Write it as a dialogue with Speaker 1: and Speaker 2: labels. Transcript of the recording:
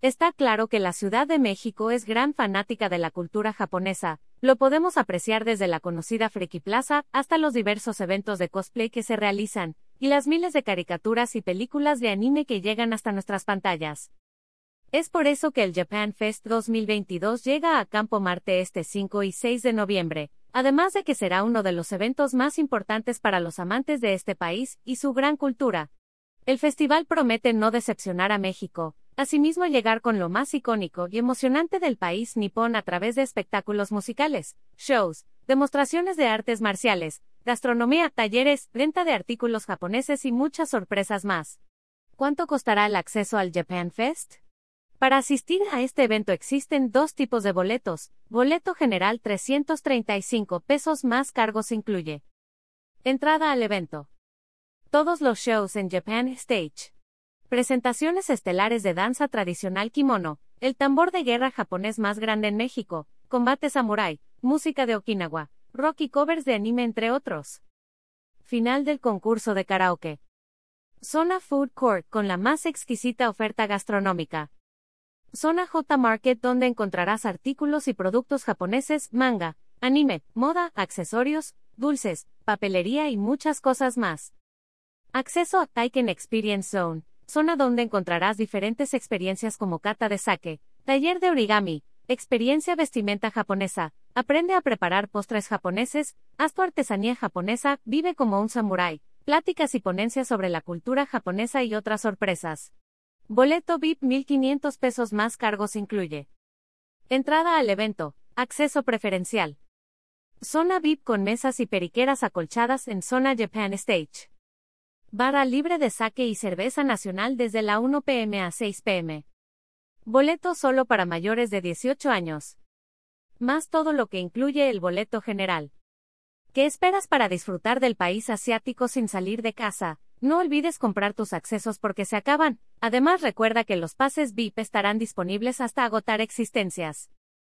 Speaker 1: Está claro que la Ciudad de México es gran fanática de la cultura japonesa, lo podemos apreciar desde la conocida Friki Plaza hasta los diversos eventos de cosplay que se realizan, y las miles de caricaturas y películas de anime que llegan hasta nuestras pantallas. Es por eso que el Japan Fest 2022 llega a Campo Marte este 5 y 6 de noviembre, además de que será uno de los eventos más importantes para los amantes de este país y su gran cultura. El festival promete no decepcionar a México, asimismo llegar con lo más icónico y emocionante del país nipón a través de espectáculos musicales, shows, demostraciones de artes marciales, gastronomía, talleres, venta de artículos japoneses y muchas sorpresas más. ¿Cuánto costará el acceso al Japan Fest? Para asistir a este evento existen dos tipos de boletos. Boleto general 335 pesos más cargos incluye. Entrada al evento. Todos los shows en Japan Stage. Presentaciones estelares de danza tradicional kimono, el tambor de guerra japonés más grande en México, combate samurai, música de Okinawa, rock y covers de anime entre otros. Final del concurso de karaoke. Zona Food Court con la más exquisita oferta gastronómica. Zona J Market donde encontrarás artículos y productos japoneses, manga, anime, moda, accesorios, dulces, papelería y muchas cosas más. Acceso a Taiken Experience Zone zona donde encontrarás diferentes experiencias como cata de sake, taller de origami, experiencia vestimenta japonesa, aprende a preparar postres japoneses, haz tu artesanía japonesa, vive como un samurái, pláticas y ponencias sobre la cultura japonesa y otras sorpresas. Boleto VIP 1500 pesos más cargos incluye. Entrada al evento, acceso preferencial. Zona VIP con mesas y periqueras acolchadas en zona Japan Stage. Barra libre de saque y cerveza nacional desde la 1 pm a 6 pm. Boleto solo para mayores de 18 años. Más todo lo que incluye el boleto general. ¿Qué esperas para disfrutar del país asiático sin salir de casa? No olvides comprar tus accesos porque se acaban. Además recuerda que los pases VIP estarán disponibles hasta agotar existencias.